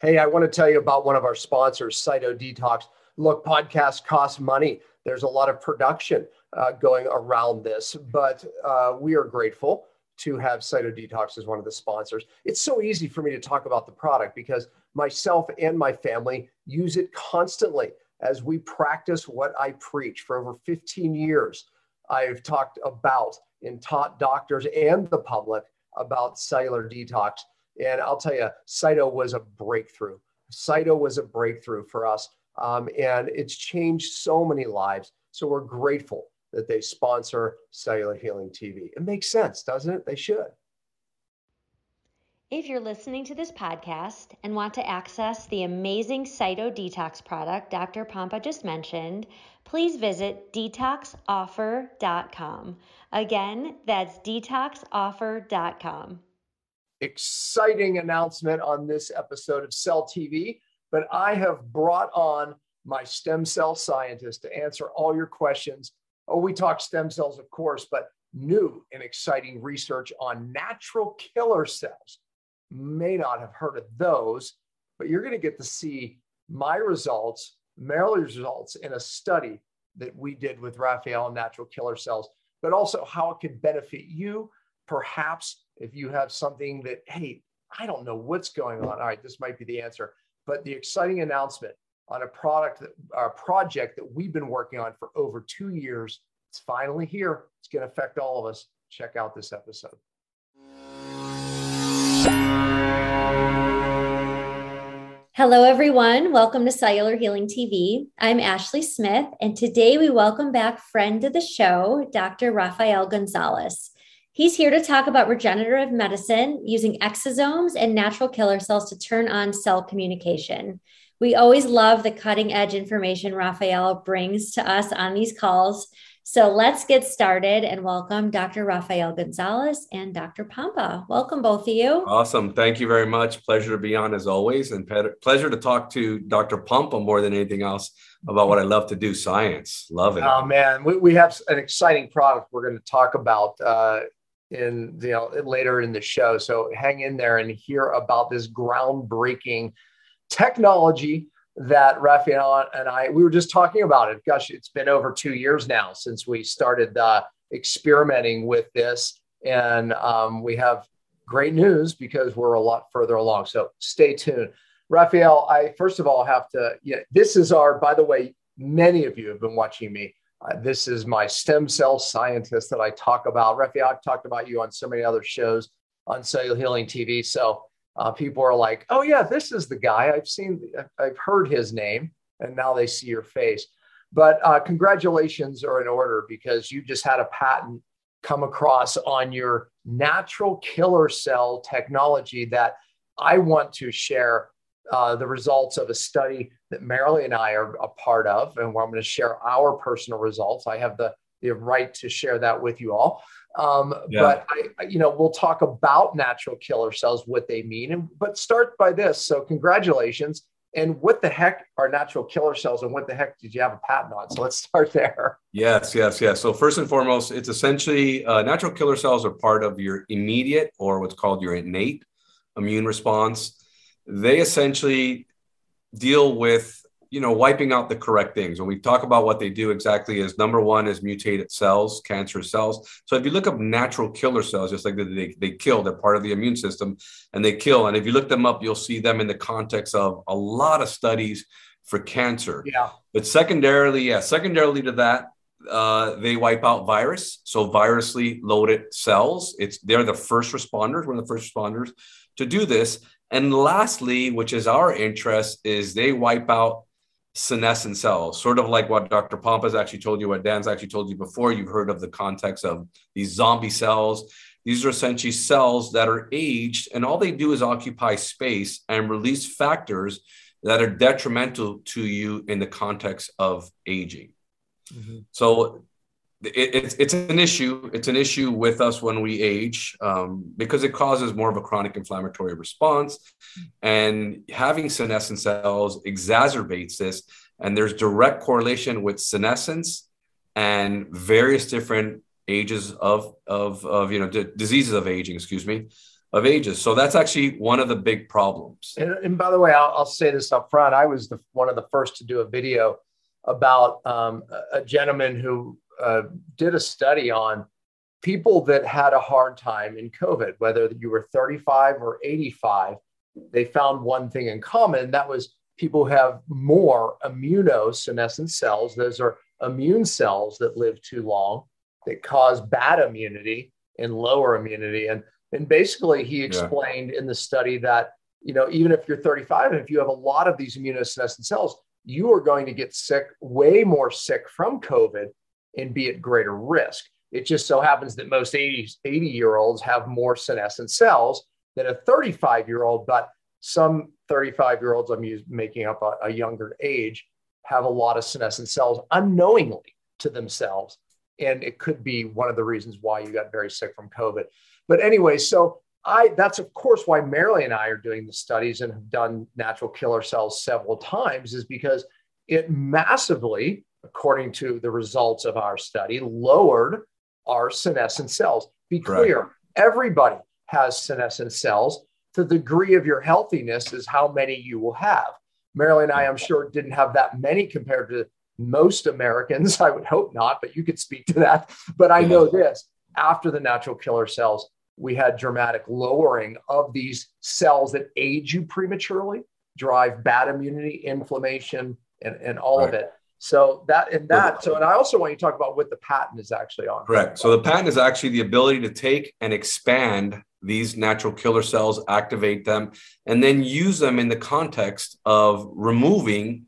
Hey, I want to tell you about one of our sponsors, Cyto Detox. Look, podcasts cost money. There's a lot of production uh, going around this, but uh, we are grateful to have Cyto Detox as one of the sponsors. It's so easy for me to talk about the product because myself and my family use it constantly as we practice what I preach for over 15 years. I've talked about and taught doctors and the public about cellular detox. And I'll tell you, Cyto was a breakthrough. Cyto was a breakthrough for us. Um, and it's changed so many lives. So we're grateful that they sponsor Cellular Healing TV. It makes sense, doesn't it? They should. If you're listening to this podcast and want to access the amazing Cyto Detox product Dr. Pompa just mentioned, please visit detoxoffer.com. Again, that's detoxoffer.com. Exciting announcement on this episode of Cell TV, but I have brought on my stem cell scientist to answer all your questions. Oh, we talk stem cells, of course, but new and exciting research on natural killer cells may not have heard of those, but you're going to get to see my results, Marilee's results in a study that we did with Raphael and Natural Killer Cells, but also how it could benefit you. Perhaps if you have something that, hey, I don't know what's going on. All right, this might be the answer. But the exciting announcement on a product, that, a project that we've been working on for over two years, it's finally here. It's going to affect all of us. Check out this episode. Hello, everyone. Welcome to Cellular Healing TV. I'm Ashley Smith, and today we welcome back friend of the show, Dr. Rafael Gonzalez. He's here to talk about regenerative medicine using exosomes and natural killer cells to turn on cell communication. We always love the cutting edge information Rafael brings to us on these calls. So let's get started and welcome Dr. Rafael Gonzalez and Dr. Pompa. Welcome, both of you. Awesome. Thank you very much. Pleasure to be on as always, and pleasure to talk to Dr. Pompa more than anything else about what I love to do science. Love it. Oh, man. We, we have an exciting product we're going to talk about. Uh, in you know later in the show so hang in there and hear about this groundbreaking technology that Raphael and I, we were just talking about it. Gosh, it's been over two years now since we started uh, experimenting with this. And um, we have great news because we're a lot further along. So stay tuned. Raphael, I first of all have to, yeah, this is our, by the way, many of you have been watching me. Uh, this is my stem cell scientist that I talk about. Raphael, I've talked about you on so many other shows on Cellular Healing TV. So uh, people are like, oh, yeah, this is the guy. I've seen, I've heard his name, and now they see your face. But uh, congratulations are in order because you just had a patent come across on your natural killer cell technology that I want to share uh, the results of a study that Marilee and I are a part of, and where I'm going to share our personal results. I have the, the right to share that with you all. Um, yeah. But I, you know, we'll talk about natural killer cells, what they mean, and but start by this. So, congratulations. And what the heck are natural killer cells, and what the heck did you have a patent on? So let's start there. Yes, yes, yes. So first and foremost, it's essentially uh, natural killer cells are part of your immediate or what's called your innate immune response. They essentially deal with you know, wiping out the correct things. When we talk about what they do exactly is number one is mutated cells, cancerous cells. So if you look up natural killer cells, just like they, they kill, they're part of the immune system and they kill. And if you look them up, you'll see them in the context of a lot of studies for cancer. Yeah. But secondarily, yeah, secondarily to that, uh, they wipe out virus. So virusly loaded cells. It's they're the first responders. One of the first responders to do this. And lastly, which is our interest, is they wipe out senescent cells, sort of like what Dr. Pompa's actually told you, what Dan's actually told you before. You've heard of the context of these zombie cells. These are essentially cells that are aged, and all they do is occupy space and release factors that are detrimental to you in the context of aging. Mm-hmm. So it, it's it's an issue. It's an issue with us when we age um, because it causes more of a chronic inflammatory response, and having senescent cells exacerbates this. And there's direct correlation with senescence and various different ages of of of you know d- diseases of aging. Excuse me. of ages. So that's actually one of the big problems. And, and by the way, I'll, I'll, say this up front. I was the, one of the first to do a video about um, a, a gentleman who uh, did a study on people that had a hard time in COVID, whether you were 35 or 85. They found one thing in common that was people who have more immunosenescent cells. Those are immune cells that live too long that cause bad immunity and lower immunity. And, and basically, he explained yeah. in the study that you know even if you're 35 and if you have a lot of these immunosenescent cells, you are going to get sick, way more sick from COVID, and be at greater risk. It just so happens that most 80, 80 year olds have more senescent cells than a 35 year old, but some 35 year olds, I'm making up a, a younger age, have a lot of senescent cells unknowingly to themselves. And it could be one of the reasons why you got very sick from COVID. But anyway, so I that's of course why Marilee and I are doing the studies and have done natural killer cells several times, is because it massively, according to the results of our study, lowered our senescent cells. Be clear, right. everybody has senescent cells. The degree of your healthiness is how many you will have. Marilee and I, I'm sure, didn't have that many compared to most Americans. I would hope not, but you could speak to that. But I know this after the natural killer cells, we had dramatic lowering of these cells that age you prematurely, drive bad immunity, inflammation, and, and all right. of it. So that and that. So and I also want you to talk about what the patent is actually on. Correct. So the patent is actually the ability to take and expand these natural killer cells, activate them, and then use them in the context of removing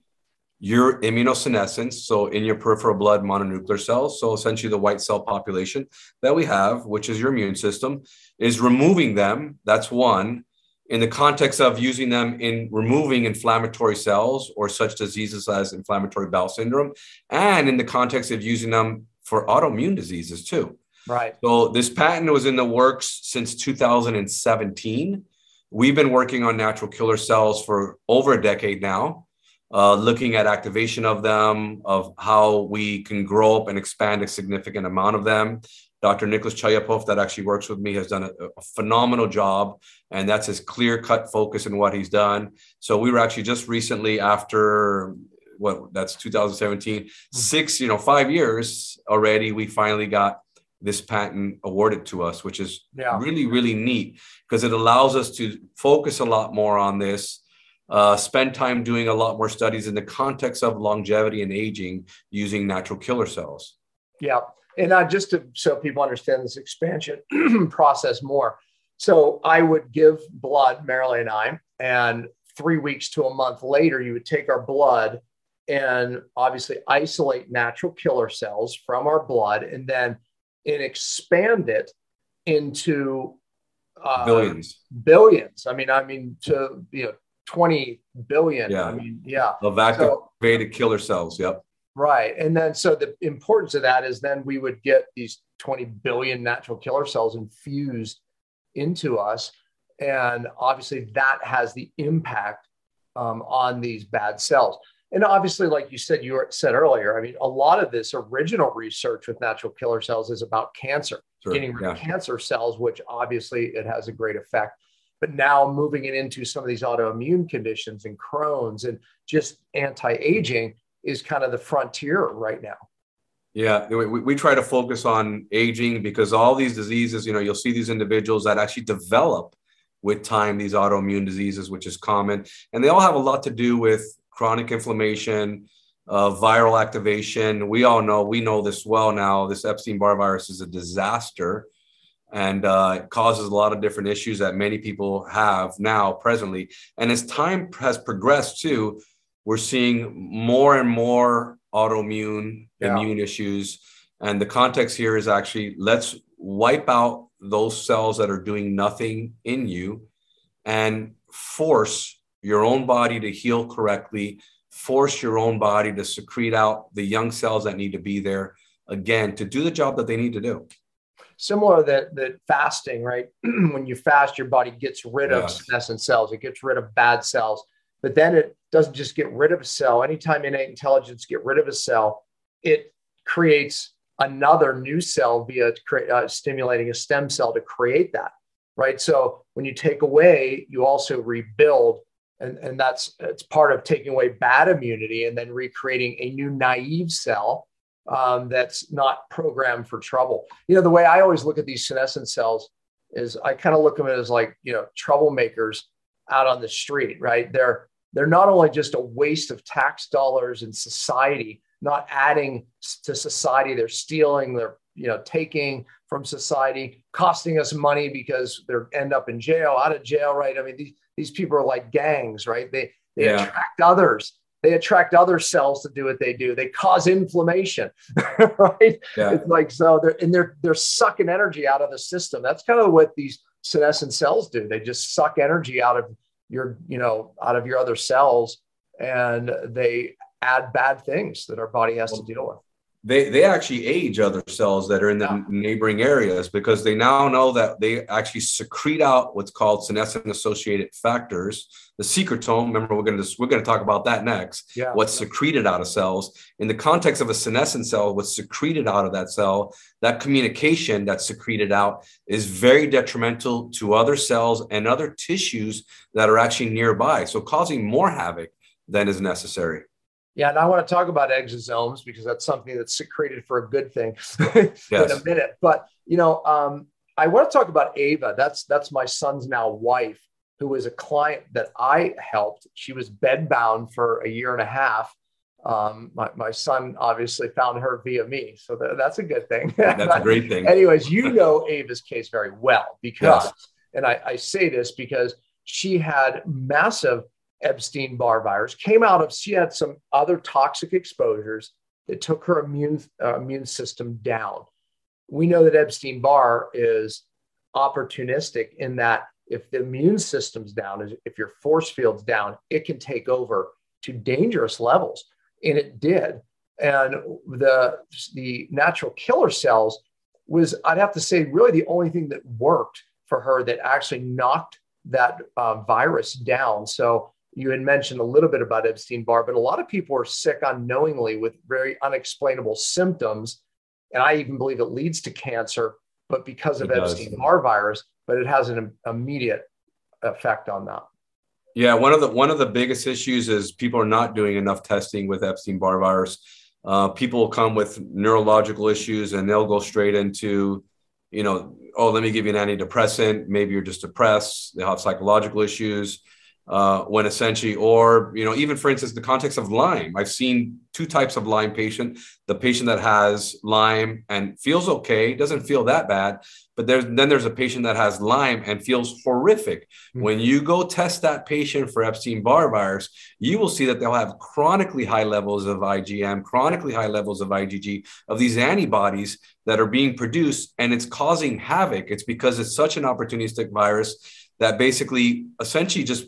your immunosenescence. So in your peripheral blood mononuclear cells. So essentially the white cell population that we have, which is your immune system, is removing them. That's one in the context of using them in removing inflammatory cells or such diseases as inflammatory bowel syndrome, and in the context of using them for autoimmune diseases too. Right. So this patent was in the works since 2017. We've been working on natural killer cells for over a decade now, uh, looking at activation of them, of how we can grow up and expand a significant amount of them. Dr. Nicholas Chayapov, that actually works with me, has done a, a phenomenal job, and that's his clear cut focus in what he's done. So we were actually just recently after what that's 2017, hmm. six, you know, five years already, we finally got this patent awarded to us, which is yeah. really, really neat because it allows us to focus a lot more on this, uh, spend time doing a lot more studies in the context of longevity and aging using natural killer cells. Yeah and just to so people understand this expansion process more. So I would give blood, Marilee and I, and three weeks to a month later, you would take our blood and obviously isolate natural killer cells from our blood and then and expand it into uh, billions. Billions. I mean, I mean to you know 20 billion. Yeah. I mean, yeah. Of activated so, killer cells. Yep. Right. And then, so the importance of that is then we would get these 20 billion natural killer cells infused into us. And obviously, that has the impact um, on these bad cells. And obviously, like you said, you said earlier, I mean, a lot of this original research with natural killer cells is about cancer, sure. getting rid yeah. of cancer cells, which obviously it has a great effect. But now moving it into some of these autoimmune conditions and Crohn's and just anti aging, is kind of the frontier right now. Yeah, we, we try to focus on aging because all these diseases, you know, you'll see these individuals that actually develop with time these autoimmune diseases, which is common, and they all have a lot to do with chronic inflammation, uh, viral activation. We all know, we know this well now. This Epstein Barr virus is a disaster and uh, causes a lot of different issues that many people have now presently. And as time has progressed too, we're seeing more and more autoimmune yeah. immune issues. And the context here is actually let's wipe out those cells that are doing nothing in you and force your own body to heal correctly, force your own body to secrete out the young cells that need to be there again to do the job that they need to do. Similar that that fasting, right? when you fast, your body gets rid of yes. senescent cells, it gets rid of bad cells but then it doesn't just get rid of a cell. Anytime innate intelligence get rid of a cell, it creates another new cell via uh, stimulating a stem cell to create that. Right. So when you take away, you also rebuild. And, and that's it's part of taking away bad immunity and then recreating a new naive cell um, that's not programmed for trouble. You know, the way I always look at these senescent cells is I kind of look at them as like, you know, troublemakers out on the street, right? They're they're not only just a waste of tax dollars and society, not adding to society, they're stealing, they're you know taking from society, costing us money because they end up in jail, out of jail, right? I mean, these, these people are like gangs, right? They they yeah. attract others. They attract other cells to do what they do. They cause inflammation, right? Yeah. It's like so they're and they're they're sucking energy out of the system. That's kind of what these senescent cells do. They just suck energy out of your, you know, out of your other cells and they add bad things that our body has to deal with they they actually age other cells that are in the yeah. neighboring areas because they now know that they actually secrete out what's called senescent associated factors the secretome. Remember we're going to we're going to talk about that next. Yeah. what's secreted out of cells. In the context of a senescent cell what's secreted out of that cell that communication that's secreted out is very detrimental to other cells and other tissues that are actually nearby. So causing more havoc than is necessary yeah, and I want to talk about exosomes because that's something that's secreted for a good thing yes. in a minute. But you know, um, I want to talk about Ava. That's that's my son's now wife, who was a client that I helped. She was bedbound for a year and a half. Um, my, my son obviously found her via me, so that, that's a good thing. That's a great thing. Anyways, you know Ava's case very well because, yes. and I, I say this because she had massive Epstein Barr virus, came out of, she had some other toxic exposures that took her immune, uh, immune system down. We know that Epstein Barr is opportunistic in that if the immune system's down, if your force field's down, it can take over to dangerous levels. And it did. And the, the natural killer cells was, I'd have to say, really the only thing that worked for her that actually knocked that uh, virus down. So you had mentioned a little bit about Epstein Barr, but a lot of people are sick unknowingly with very unexplainable symptoms. And I even believe it leads to cancer, but because of Epstein Barr virus, but it has an immediate effect on that. Yeah, one of the one of the biggest issues is people are not doing enough testing with Epstein Barr virus. Uh, people come with neurological issues and they'll go straight into, you know, oh, let me give you an antidepressant. Maybe you're just depressed. They have psychological issues uh, when essentially, or you know, even for instance, the context of Lyme, I've seen two types of Lyme patient: the patient that has Lyme and feels okay, doesn't feel that bad, but there's then there's a patient that has Lyme and feels horrific. Mm-hmm. When you go test that patient for Epstein-Barr virus, you will see that they'll have chronically high levels of IgM, chronically high levels of IgG, of these antibodies that are being produced, and it's causing havoc. It's because it's such an opportunistic virus that basically essentially just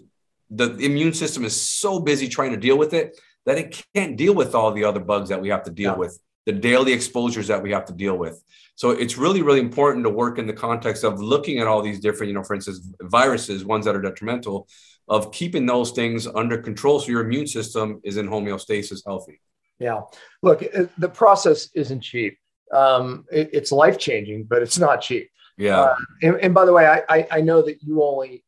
the immune system is so busy trying to deal with it that it can't deal with all the other bugs that we have to deal yeah. with, the daily exposures that we have to deal with. So it's really, really important to work in the context of looking at all these different, you know, for instance, viruses, ones that are detrimental, of keeping those things under control so your immune system is in homeostasis healthy. Yeah. Look, the process isn't cheap. Um, it, it's life changing, but it's not cheap. Yeah. Uh, and, and, by the way, I, I, I know that you only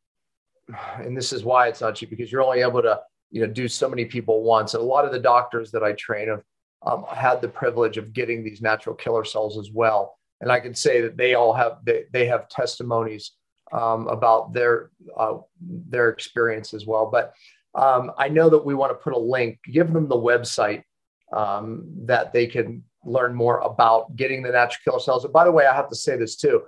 and this is why it's not cheap because you're only able to you know do so many people once. And a lot of the doctors that i train have um, had the privilege of getting these natural killer cells as well. And i can say that they all have they, they have testimonies um, about their uh, their experience as well. But um, i know that we want to put a link give them the website um, that they can learn more about getting the natural killer cells. And by the way i have to say this too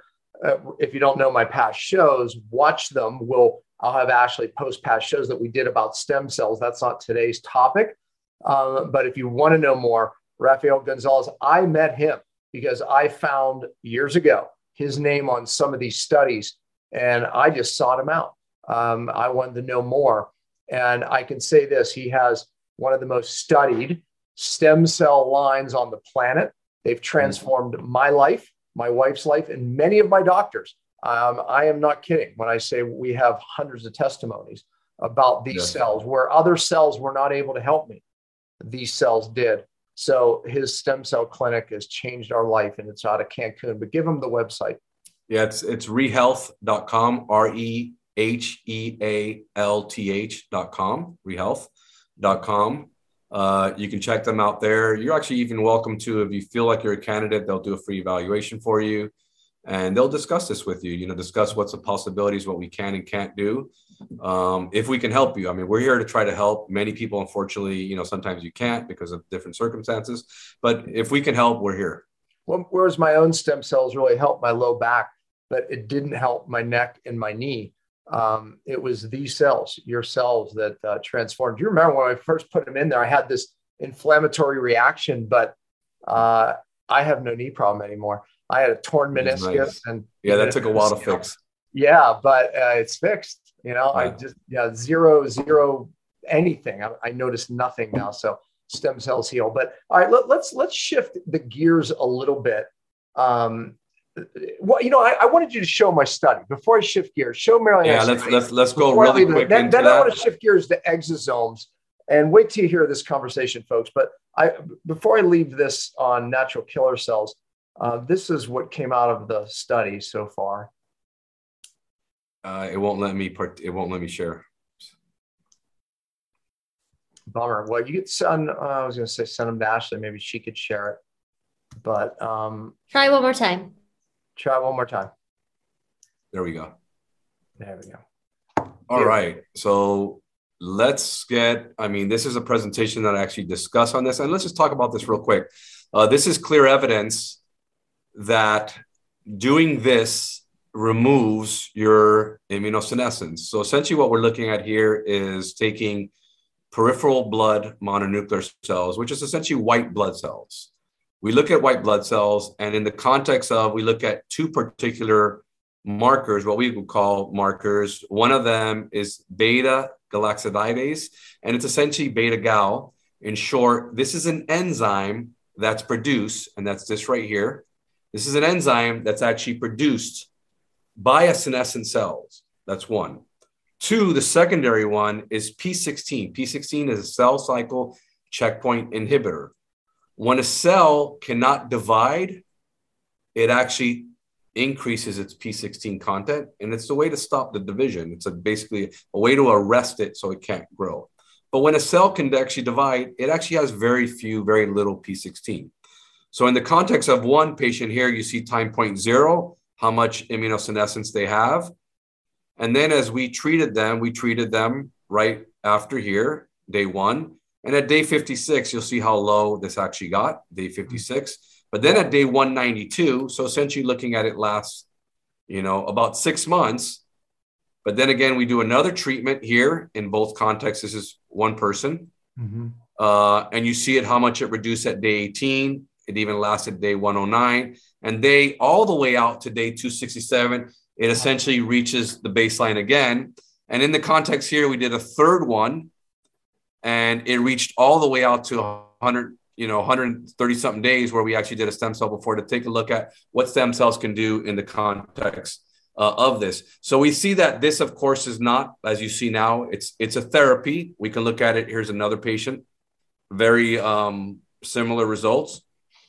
uh, if you don't know my past shows watch them we'll I'll have Ashley post past shows that we did about stem cells. That's not today's topic. Um, but if you want to know more, Rafael Gonzalez, I met him because I found years ago his name on some of these studies and I just sought him out. Um, I wanted to know more. And I can say this he has one of the most studied stem cell lines on the planet. They've transformed my life, my wife's life, and many of my doctors. Um, I am not kidding when I say we have hundreds of testimonies about these yes. cells where other cells were not able to help me. These cells did. So his stem cell clinic has changed our life and it's out of Cancun, but give him the website. Yeah, it's it's rehealth.com, R E H E A L T H dot com, rehealth dot com. Uh, you can check them out there. You're actually even welcome to, if you feel like you're a candidate, they'll do a free evaluation for you and they'll discuss this with you, you know, discuss what's the possibilities, what we can and can't do. Um, if we can help you, I mean, we're here to try to help many people. Unfortunately, you know, sometimes you can't because of different circumstances, but if we can help, we're here. Well, whereas my own stem cells really helped my low back, but it didn't help my neck and my knee. Um, it was these cells, your cells that uh, transformed. You remember when I first put them in there? I had this inflammatory reaction, but uh, I have no knee problem anymore. I had a torn meniscus, nice. and yeah, that took a while to fix. Yeah, but uh, it's fixed. You know, I just yeah zero zero anything. I, I noticed nothing now. So stem cells heal. But all right, let, let's let's shift the gears a little bit. Um, well, you know, I, I, wanted you to show my study before I shift gears. Show Marilyn. Yeah, let's let's let's go really quick. Then, then I want to shift gears to exosomes and wait till you hear this conversation, folks. But I before I leave this on natural killer cells, uh, this is what came out of the study so far. Uh, it won't let me part. It won't let me share. Bummer. Well, you could send. Uh, I was going to say send them to Ashley. Maybe she could share it. But um, try one more time. Try one more time. There we go. There we go. All Here. right. So let's get. I mean, this is a presentation that I actually discuss on this, and let's just talk about this real quick. Uh, this is clear evidence that doing this removes your immunosenescence. So essentially, what we're looking at here is taking peripheral blood mononuclear cells, which is essentially white blood cells. We look at white blood cells, and in the context of, we look at two particular markers, what we would call markers. One of them is beta galactosidase, and it's essentially beta gal. In short, this is an enzyme that's produced, and that's this right here, this is an enzyme that's actually produced by a senescent cells. That's one. Two, the secondary one is P16. P16 is a cell cycle checkpoint inhibitor. When a cell cannot divide, it actually increases its P16 content, and it's the way to stop the division. It's a, basically a way to arrest it so it can't grow. But when a cell can actually divide, it actually has very few, very little P16. So in the context of one patient here, you see time point zero, how much immunosenescence they have. And then as we treated them, we treated them right after here, day one. And at day 56, you'll see how low this actually got, day 56. But then at day 192, so essentially looking at it last, you know, about six months. But then again, we do another treatment here in both contexts. This is one person. Mm-hmm. Uh, and you see it how much it reduced at day 18 it even lasted day 109. And day all the way out to day 267, it essentially reaches the baseline again. And in the context here, we did a third one and it reached all the way out to 100, you know, 130 something days where we actually did a stem cell before to take a look at what stem cells can do in the context uh, of this. So we see that this, of course, is not as you see now. It's it's a therapy. We can look at it. Here's another patient, very um, similar results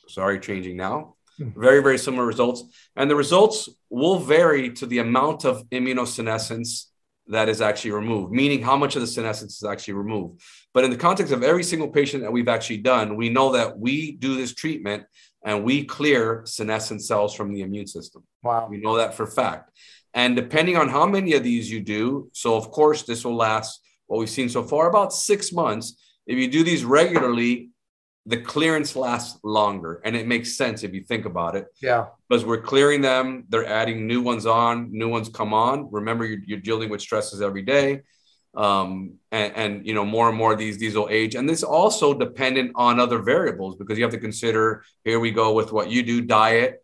sorry, changing now. Hmm. Very, very similar results. And the results will vary to the amount of immunosenescence that is actually removed, meaning how much of the senescence is actually removed. But in the context of every single patient that we've actually done, we know that we do this treatment and we clear senescent cells from the immune system. Wow. We know that for fact. And depending on how many of these you do, so of course, this will last what we've seen so far about six months. If you do these regularly, the clearance lasts longer and it makes sense if you think about it yeah because we're clearing them they're adding new ones on new ones come on remember you're, you're dealing with stresses every day um, and, and, you know more and more of these these will age. And this also dependent on other variables because you have to consider here we go with what you do diet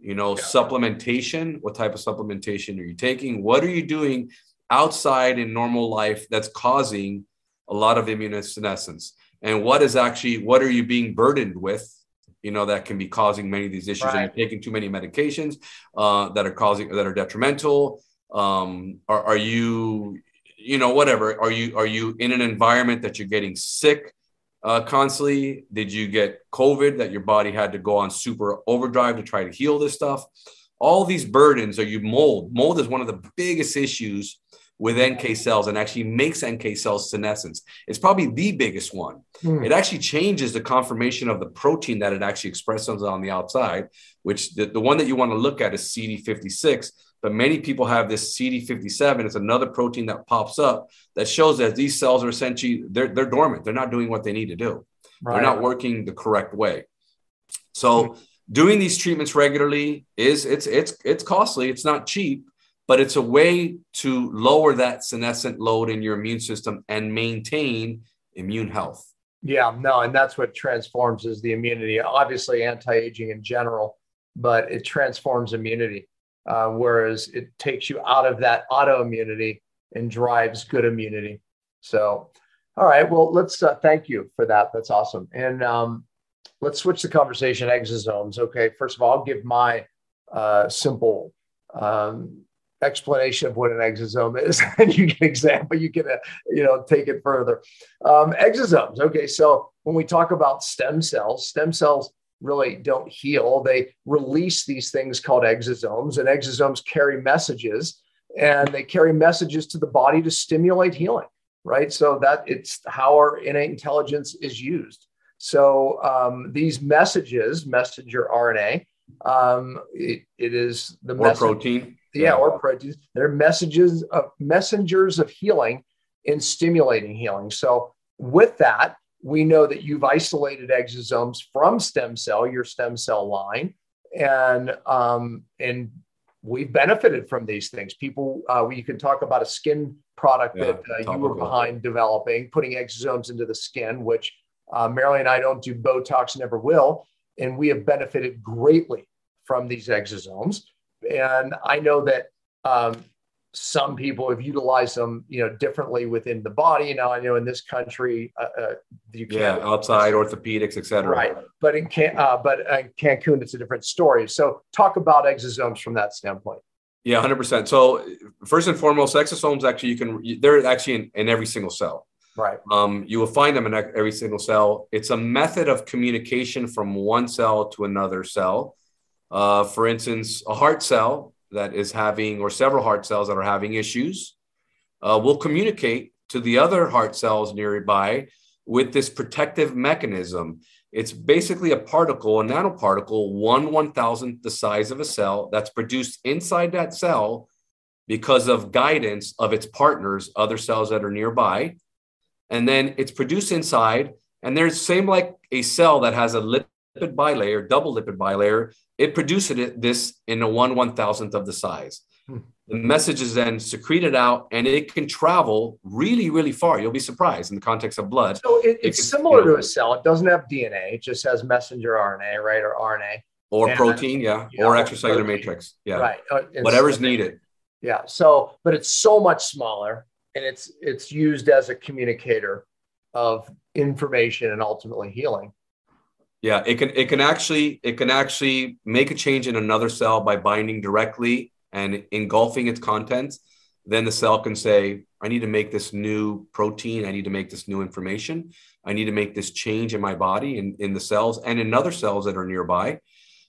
you know yeah. supplementation. What type of supplementation are you taking? What are you doing outside in normal life that's causing a lot of immunosenescence? And what is actually what are you being burdened with you know that can be causing many of these issues? Right. are you taking too many medications uh, that are causing that are detrimental? Um, are, are you you know whatever are you are you in an environment that you're getting sick uh, constantly did you get covid that your body had to go on super overdrive to try to heal this stuff all these burdens are you mold mold is one of the biggest issues with NK cells and actually makes NK cells senescence. It's probably the biggest one. Mm. It actually changes the conformation of the protein that it actually expresses on the outside, which the, the one that you want to look at is CD56. But many people have this CD57. It's another protein that pops up that shows that these cells are essentially they're, they're dormant. They're not doing what they need to do. Right. They're not working the correct way. So doing these treatments regularly is it's it's it's costly. It's not cheap, but it's a way to lower that senescent load in your immune system and maintain immune health. Yeah, no, and that's what transforms is the immunity. Obviously, anti-aging in general, but it transforms immunity. Uh, whereas it takes you out of that autoimmunity and drives good immunity. So, all right, well, let's uh, thank you for that. That's awesome. And um, let's switch the conversation exosomes. Okay, first of all, I'll give my uh, simple um, explanation of what an exosome is and you can example you can uh, you know take it further um, exosomes okay so when we talk about stem cells stem cells really don't heal they release these things called exosomes and exosomes carry messages and they carry messages to the body to stimulate healing right so that it's how our innate intelligence is used so um, these messages messenger rna um, it, it is the or protein yeah, or proteins. They're messages of messengers of healing in stimulating healing. So with that, we know that you've isolated exosomes from stem cell, your stem cell line, and um, and we've benefited from these things. People, uh, you can talk about a skin product yeah, that uh, you were behind developing, putting exosomes into the skin, which uh, Marilyn and I don't do Botox, never will, and we have benefited greatly from these exosomes and I know that um, some people have utilized them, you know, differently within the body. Now I know in this country, uh, uh, you can't yeah, outside orthopedics, etc. Right, but in Can- uh, but in Cancun, it's a different story. So talk about exosomes from that standpoint. Yeah, hundred percent. So first and foremost, exosomes actually you can they're actually in, in every single cell. Right. Um, you will find them in every single cell. It's a method of communication from one cell to another cell. Uh, for instance, a heart cell that is having, or several heart cells that are having issues, uh, will communicate to the other heart cells nearby with this protective mechanism. It's basically a particle, a nanoparticle, one one thousandth the size of a cell that's produced inside that cell because of guidance of its partners, other cells that are nearby. And then it's produced inside, and there's same like a cell that has a lipid bilayer, double lipid bilayer, it produces it, this in a one one thousandth of the size. Hmm. The message is then secreted out and it can travel really, really far. You'll be surprised in the context of blood. So it, it's it can, similar you know, to a cell. It doesn't have DNA, it just has messenger RNA, right? Or RNA. Or and, protein, yeah. yeah. Or extracellular matrix. Yeah. Right. Uh, Whatever's so, needed. Yeah. So, but it's so much smaller and it's it's used as a communicator of information and ultimately healing. Yeah, it can it can actually it can actually make a change in another cell by binding directly and engulfing its contents. Then the cell can say, I need to make this new protein, I need to make this new information, I need to make this change in my body and in, in the cells and in other cells that are nearby.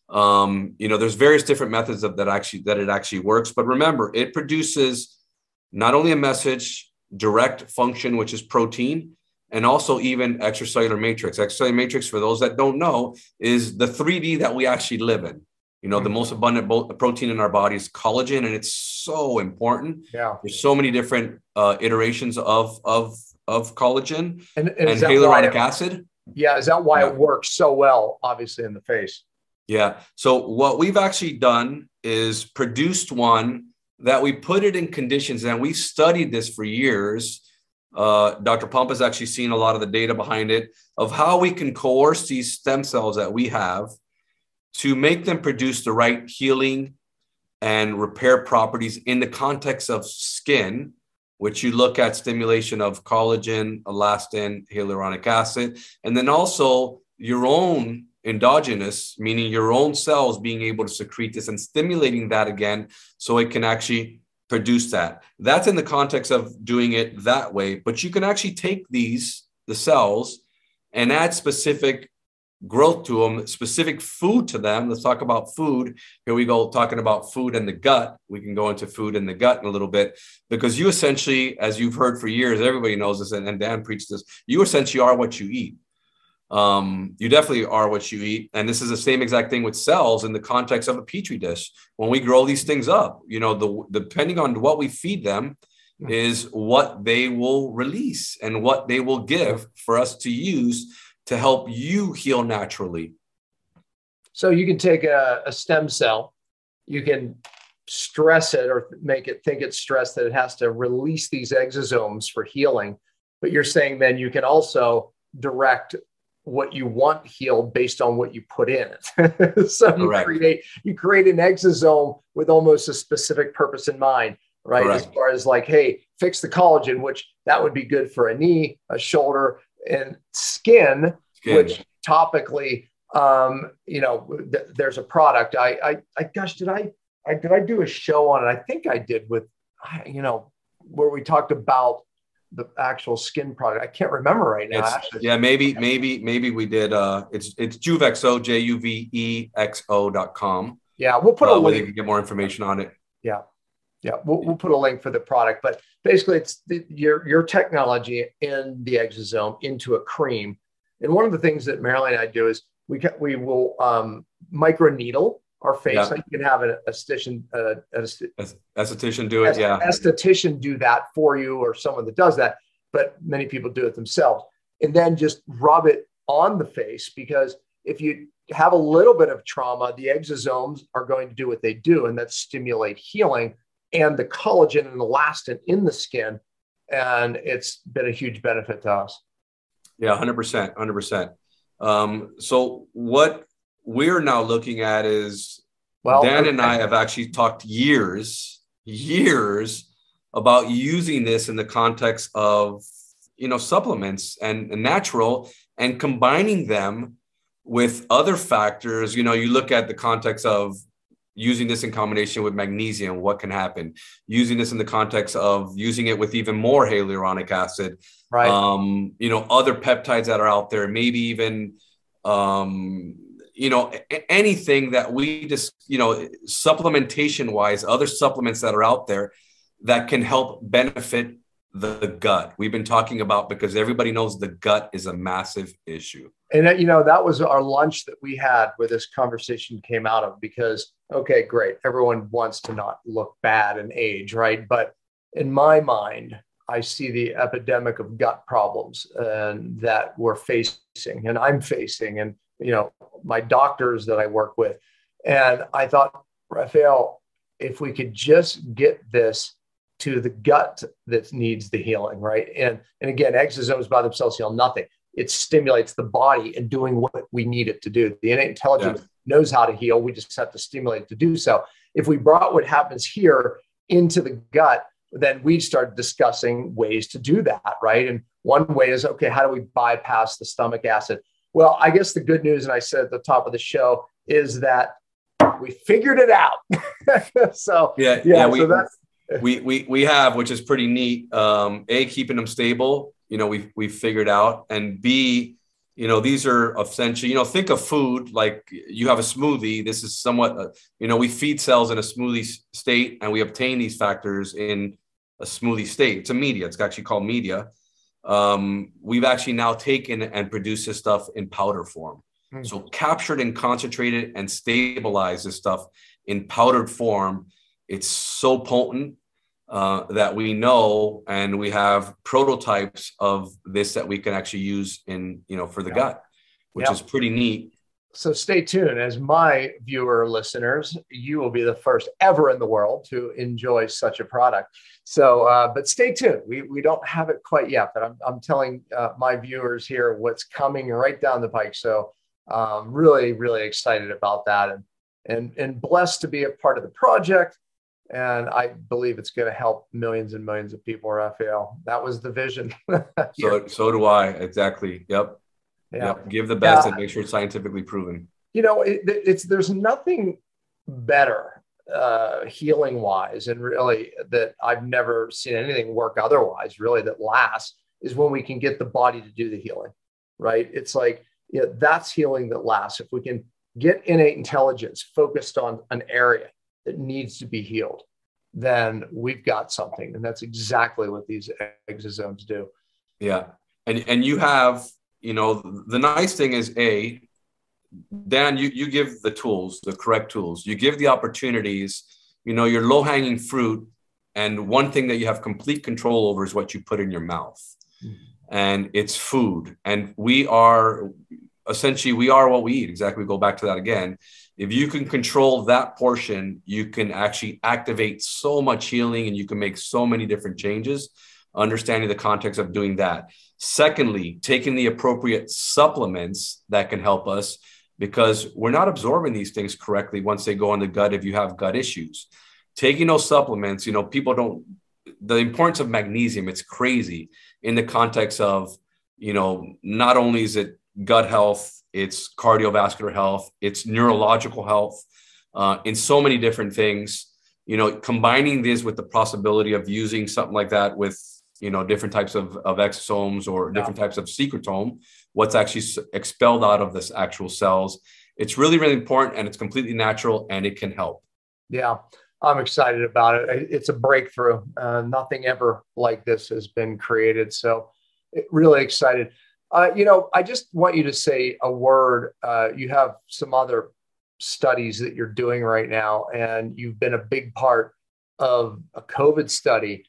Um, you know, there's various different methods of that actually that it actually works. But remember, it produces not only a message, direct function, which is protein, and also even extracellular matrix. Extracellular matrix, for those that don't know, is the 3D that we actually live in. You know, mm-hmm. the most abundant protein in our body is collagen, and it's so important. Yeah, there's so many different uh, iterations of of of collagen and, and, and hyaluronic it, acid. Yeah, is that why yeah. it works so well? Obviously, in the face. Yeah. So what we've actually done is produced one that we put it in conditions, and we studied this for years uh, Dr. Pump has actually seen a lot of the data behind it of how we can coerce these stem cells that we have to make them produce the right healing and repair properties in the context of skin, which you look at stimulation of collagen, elastin, hyaluronic acid, and then also your own endogenous, meaning your own cells being able to secrete this and stimulating that again so it can actually produce that. That's in the context of doing it that way. But you can actually take these, the cells, and add specific growth to them, specific food to them. Let's talk about food. Here we go, talking about food and the gut. We can go into food and the gut in a little bit because you essentially, as you've heard for years, everybody knows this, and, Dan preached this, you essentially are what you eat. Um, you definitely are what you eat. And this is the same exact thing with cells in the context of a petri dish. When we grow these things up, you know, the depending on what we feed them, is what they will release and what they will give for us to use to help you heal naturally. So you can take a, a stem cell, you can stress it or make it think it's stressed that it has to release these exosomes for healing. But you're saying then you can also direct what you want healed based on what you put in it. so you create you create an exosome with almost a specific purpose in mind, right? Correct. As far as like, hey, fix the collagen, which that would be good for a knee, a shoulder, and skin, skin. which topically, um, you know, th- there's a product. I, I, I, gosh, did I, I, did I do a show on it? I think I did with, you know, where we talked about the actual skin product. I can't remember right now. Actually. Yeah, maybe, maybe, maybe we did. Uh, it's it's Juvexo, J U V E X O dot com. Yeah, we'll put uh, a link. You can get more information on it. Yeah, yeah, we'll, we'll put a link for the product. But basically, it's the, your your technology in the exosome into a cream. And one of the things that Marilyn and I do is we can, we will um, micro needle our face. Yeah. you can have an esthetician, uh, esthetician do it. Yeah, esthetician do that for you, or someone that does that. But many people do it themselves, and then just rub it on the face because if you have a little bit of trauma, the exosomes are going to do what they do, and that stimulate healing and the collagen and elastin in the skin. And it's been a huge benefit to us. Yeah, 100%. 100%. Um, so, what we're now looking at is well, Dan and I have actually talked years, years about using this in the context of you know supplements and, and natural and combining them with other factors. You know you look at the context of using this in combination with magnesium what can happen? Using this in the context of using it with even more hyaluronic acid. Right. Um you know other peptides that are out there maybe even um you know anything that we just you know supplementation wise other supplements that are out there that can help benefit the gut. We've been talking about because everybody knows the gut is a massive issue. And you know that was our lunch that we had where this conversation came out of because okay great everyone wants to not look bad and age right? But in my mind i see the epidemic of gut problems and that we're facing and i'm facing. And you know my doctors that I work with. And I thought, Raphael, if we could just get this to the gut that needs the healing, right? And and again, exosomes by themselves heal nothing. It stimulates the body and doing what we need it to do. The innate intelligence knows how to heal. We just have to stimulate to do so. If we brought what happens here into the gut, then we start discussing ways to do that, right? And one way is okay, how do we bypass the stomach acid? Well, I guess the good news, and I said at the top of the show, is that we figured it out. so yeah, yeah, yeah we, so we we we have, which is pretty neat. Um, a keeping them stable, you know, we we figured out, and B, you know, these are essentially, you know, think of food like you have a smoothie. This is somewhat, uh, you know, we feed cells in a smoothie state, and we obtain these factors in a smoothie state. It's a media. It's actually called media um, we've actually now taken and produced this stuff in powder form. Mm-hmm. So captured and concentrated and stabilized this stuff in powdered form. It's so potent uh, that we know, and we have prototypes of this that we can actually use in, you know, for the yeah. gut, which is pretty neat so stay tuned. As my viewer listeners you will be the first ever in the world to enjoy such a product. So uh, but stay tuned. We, we don't have it quite yet but i'm, I'm telling uh, my viewers here what's coming right down the pike. So um, really really excited about that and and and blessed to be a part of the project. And i believe it's going to help millions and millions of people raphael. That was the vision. So so do i. Exactly. Yep yeah. Yep. Give the best and make sure it's scientifically proven. You know, it, it's there's nothing better uh, healing wise, and really that I've never seen anything work otherwise. Really, that lasts is when we can get the body to do the healing. Right? It's like you know, that's healing that lasts. If we can get innate intelligence focused on an area that needs to be healed, then we've got something. And that's exactly what these exosomes do. Yeah. And and you have, you know, the nice thing is a Dan, you you give the tools, the correct tools. You give the opportunities, you know, your low-hanging fruit. And one thing that you have complete control over is what you put in your mouth. Mm-hmm. And it's food. And we are essentially we are what we eat. Exactly. We go back to that again. If you can control that portion, you can actually activate so much healing and you can make so many different changes, understanding the context of doing that. Secondly, taking the appropriate supplements that can help us because we're not absorbing these things correctly once they go in the gut if you have gut issues. Taking those supplements, you know, people don't, the importance of magnesium, it's crazy in the context of, you know, not only is it gut health, it's cardiovascular health, it's neurological health, uh, in so many different things. You know, combining this with the possibility of using something like that with you know different types of, of exosomes or different types of secretome, what's actually expelled out of this actual cells. It's really really important and it's completely natural and it can help. Yeah. I'm excited about it. It's a breakthrough. Uh, nothing ever like this has been created. So, really excited. Uh, you know, I just want you to say a word. Uh, you have some other studies that you're doing right now, and you've been a big part of a COVID study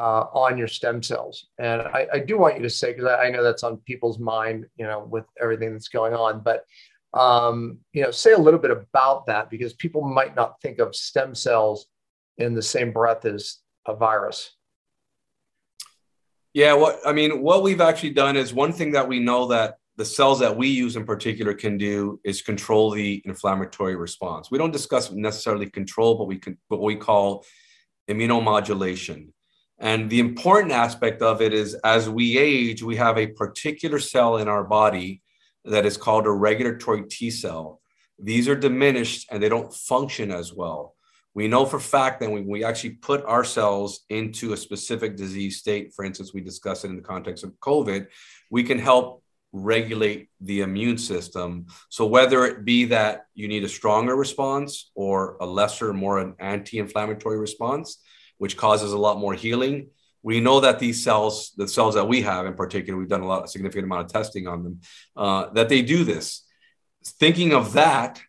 uh, on your stem cells. And I, I do want you to say, because I, I, know that's on people's mind, you know, with everything that's going on, but um, you know, say a little bit about that because people might not think of stem cells in the same breath as a virus. Yeah, what I mean, what we've actually done is one thing that we know that the cells that we use in particular can do is control the inflammatory response. We don't discuss necessarily control, but we can what we call immunomodulation. And the important aspect of it is as we age, we have a particular cell in our body that is called a regulatory T cell. These are diminished and they don't function as well. We know for fact that when we actually put ourselves into a specific disease state, for instance, we discussed it in the context of COVID, we can help regulate the immune system. So whether it be that you need a stronger response or a lesser, more an anti-inflammatory response, which causes a lot more healing, we know that these cells, the cells that we have in particular, we've done a lot, a significant amount of testing on them, uh, that they do this. Thinking of that,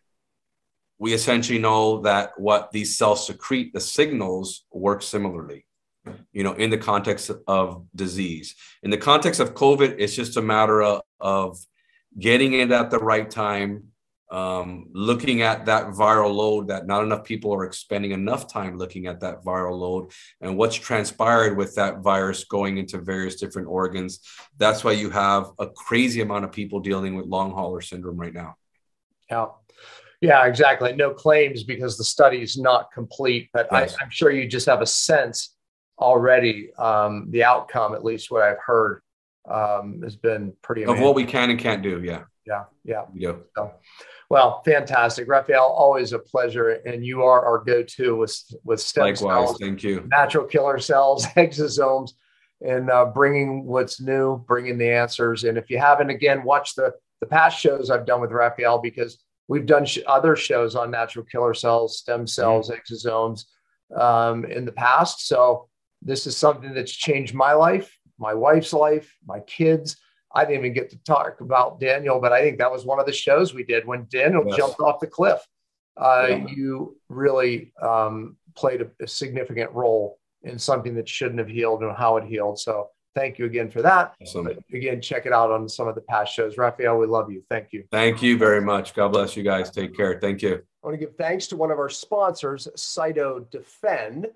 we essentially know that what these cells secrete, the signals, work similarly, you know, in the context of disease. In the context of COVID, it's just a matter of, of getting it at the right time, um, looking at that viral load that not enough people are expending enough time looking at that viral load and what's transpired with that virus going into various different organs. That's why you have a crazy amount of people dealing with long hauler syndrome right now. Yeah. Yeah, exactly. No claims because the study is not complete, but yes. I, am sure you just have a sense already. Um, the outcome, at least what I've heard, um, has been pretty amazing. of what we can and can't do. Yeah, yeah, yeah. Yeah. So, well, fantastic, Raphael. Always a pleasure, and you are our go-to with with stem Likewise, cells, thank you. Natural killer cells, exosomes, and uh, bringing what's new, bringing the answers. And if you haven't, again, watch the the past shows I've done with Raphael because We've done sh- other shows on natural killer cells, stem cells, mm-hmm. exosomes um, in the past. So this is something that's changed my life, my wife's life, my kids. I didn't even get to talk about Daniel, but I think that was one of the shows we did when Daniel yes. jumped off the cliff. Uh, yeah. You really um, played a, a significant role in something that shouldn't have healed and how it healed. So thank you again for that. Awesome. But again, check it out on some of the past shows. Raphael, we love you. Thank you. Thank you very much. God bless you guys. Take care. Thank you. I want to give thanks to one of our sponsors, Cyto Defend.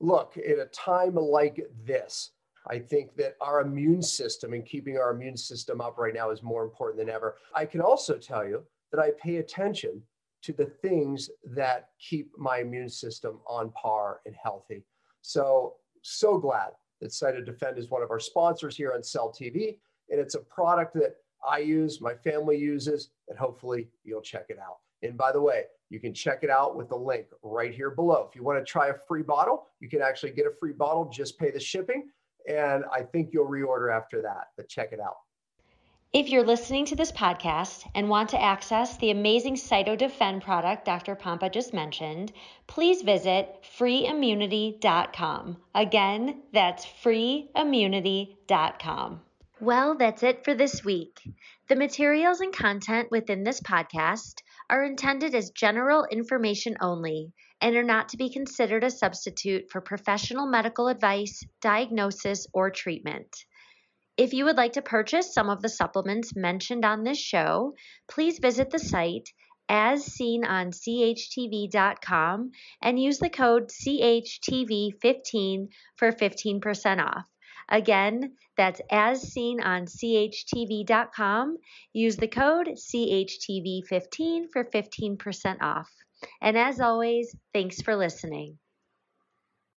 Look, at a time like this, I think that our immune system and keeping our immune system up right now is more important than ever. I can also tell you that I pay attention to the things that keep my immune system on par and healthy. So, so glad that Cyto Defend is one of our sponsors here on Cell TV. And it's a product that I use, my family uses, and hopefully you'll check it out. And by the way, you can check it out with the link right here below. If you want to try a free bottle, you can actually get a free bottle, just pay the shipping. And I think you'll reorder after that, but check it out. If you're listening to this podcast and want to access the amazing CytoDefend product Dr. Pompa just mentioned, please visit freeimmunity.com. Again, that's freeimmunity.com. Well, that's it for this week. The materials and content within this podcast are intended as general information only and are not to be considered a substitute for professional medical advice, diagnosis, or treatment. If you would like to purchase some of the supplements mentioned on this show, please visit the site as seen on CHTV.com and use the code CHTV15 for 15% off. Again, that's as seen on CHTV.com. Use the code CHTV15 for 15% off. And as always, thanks for listening.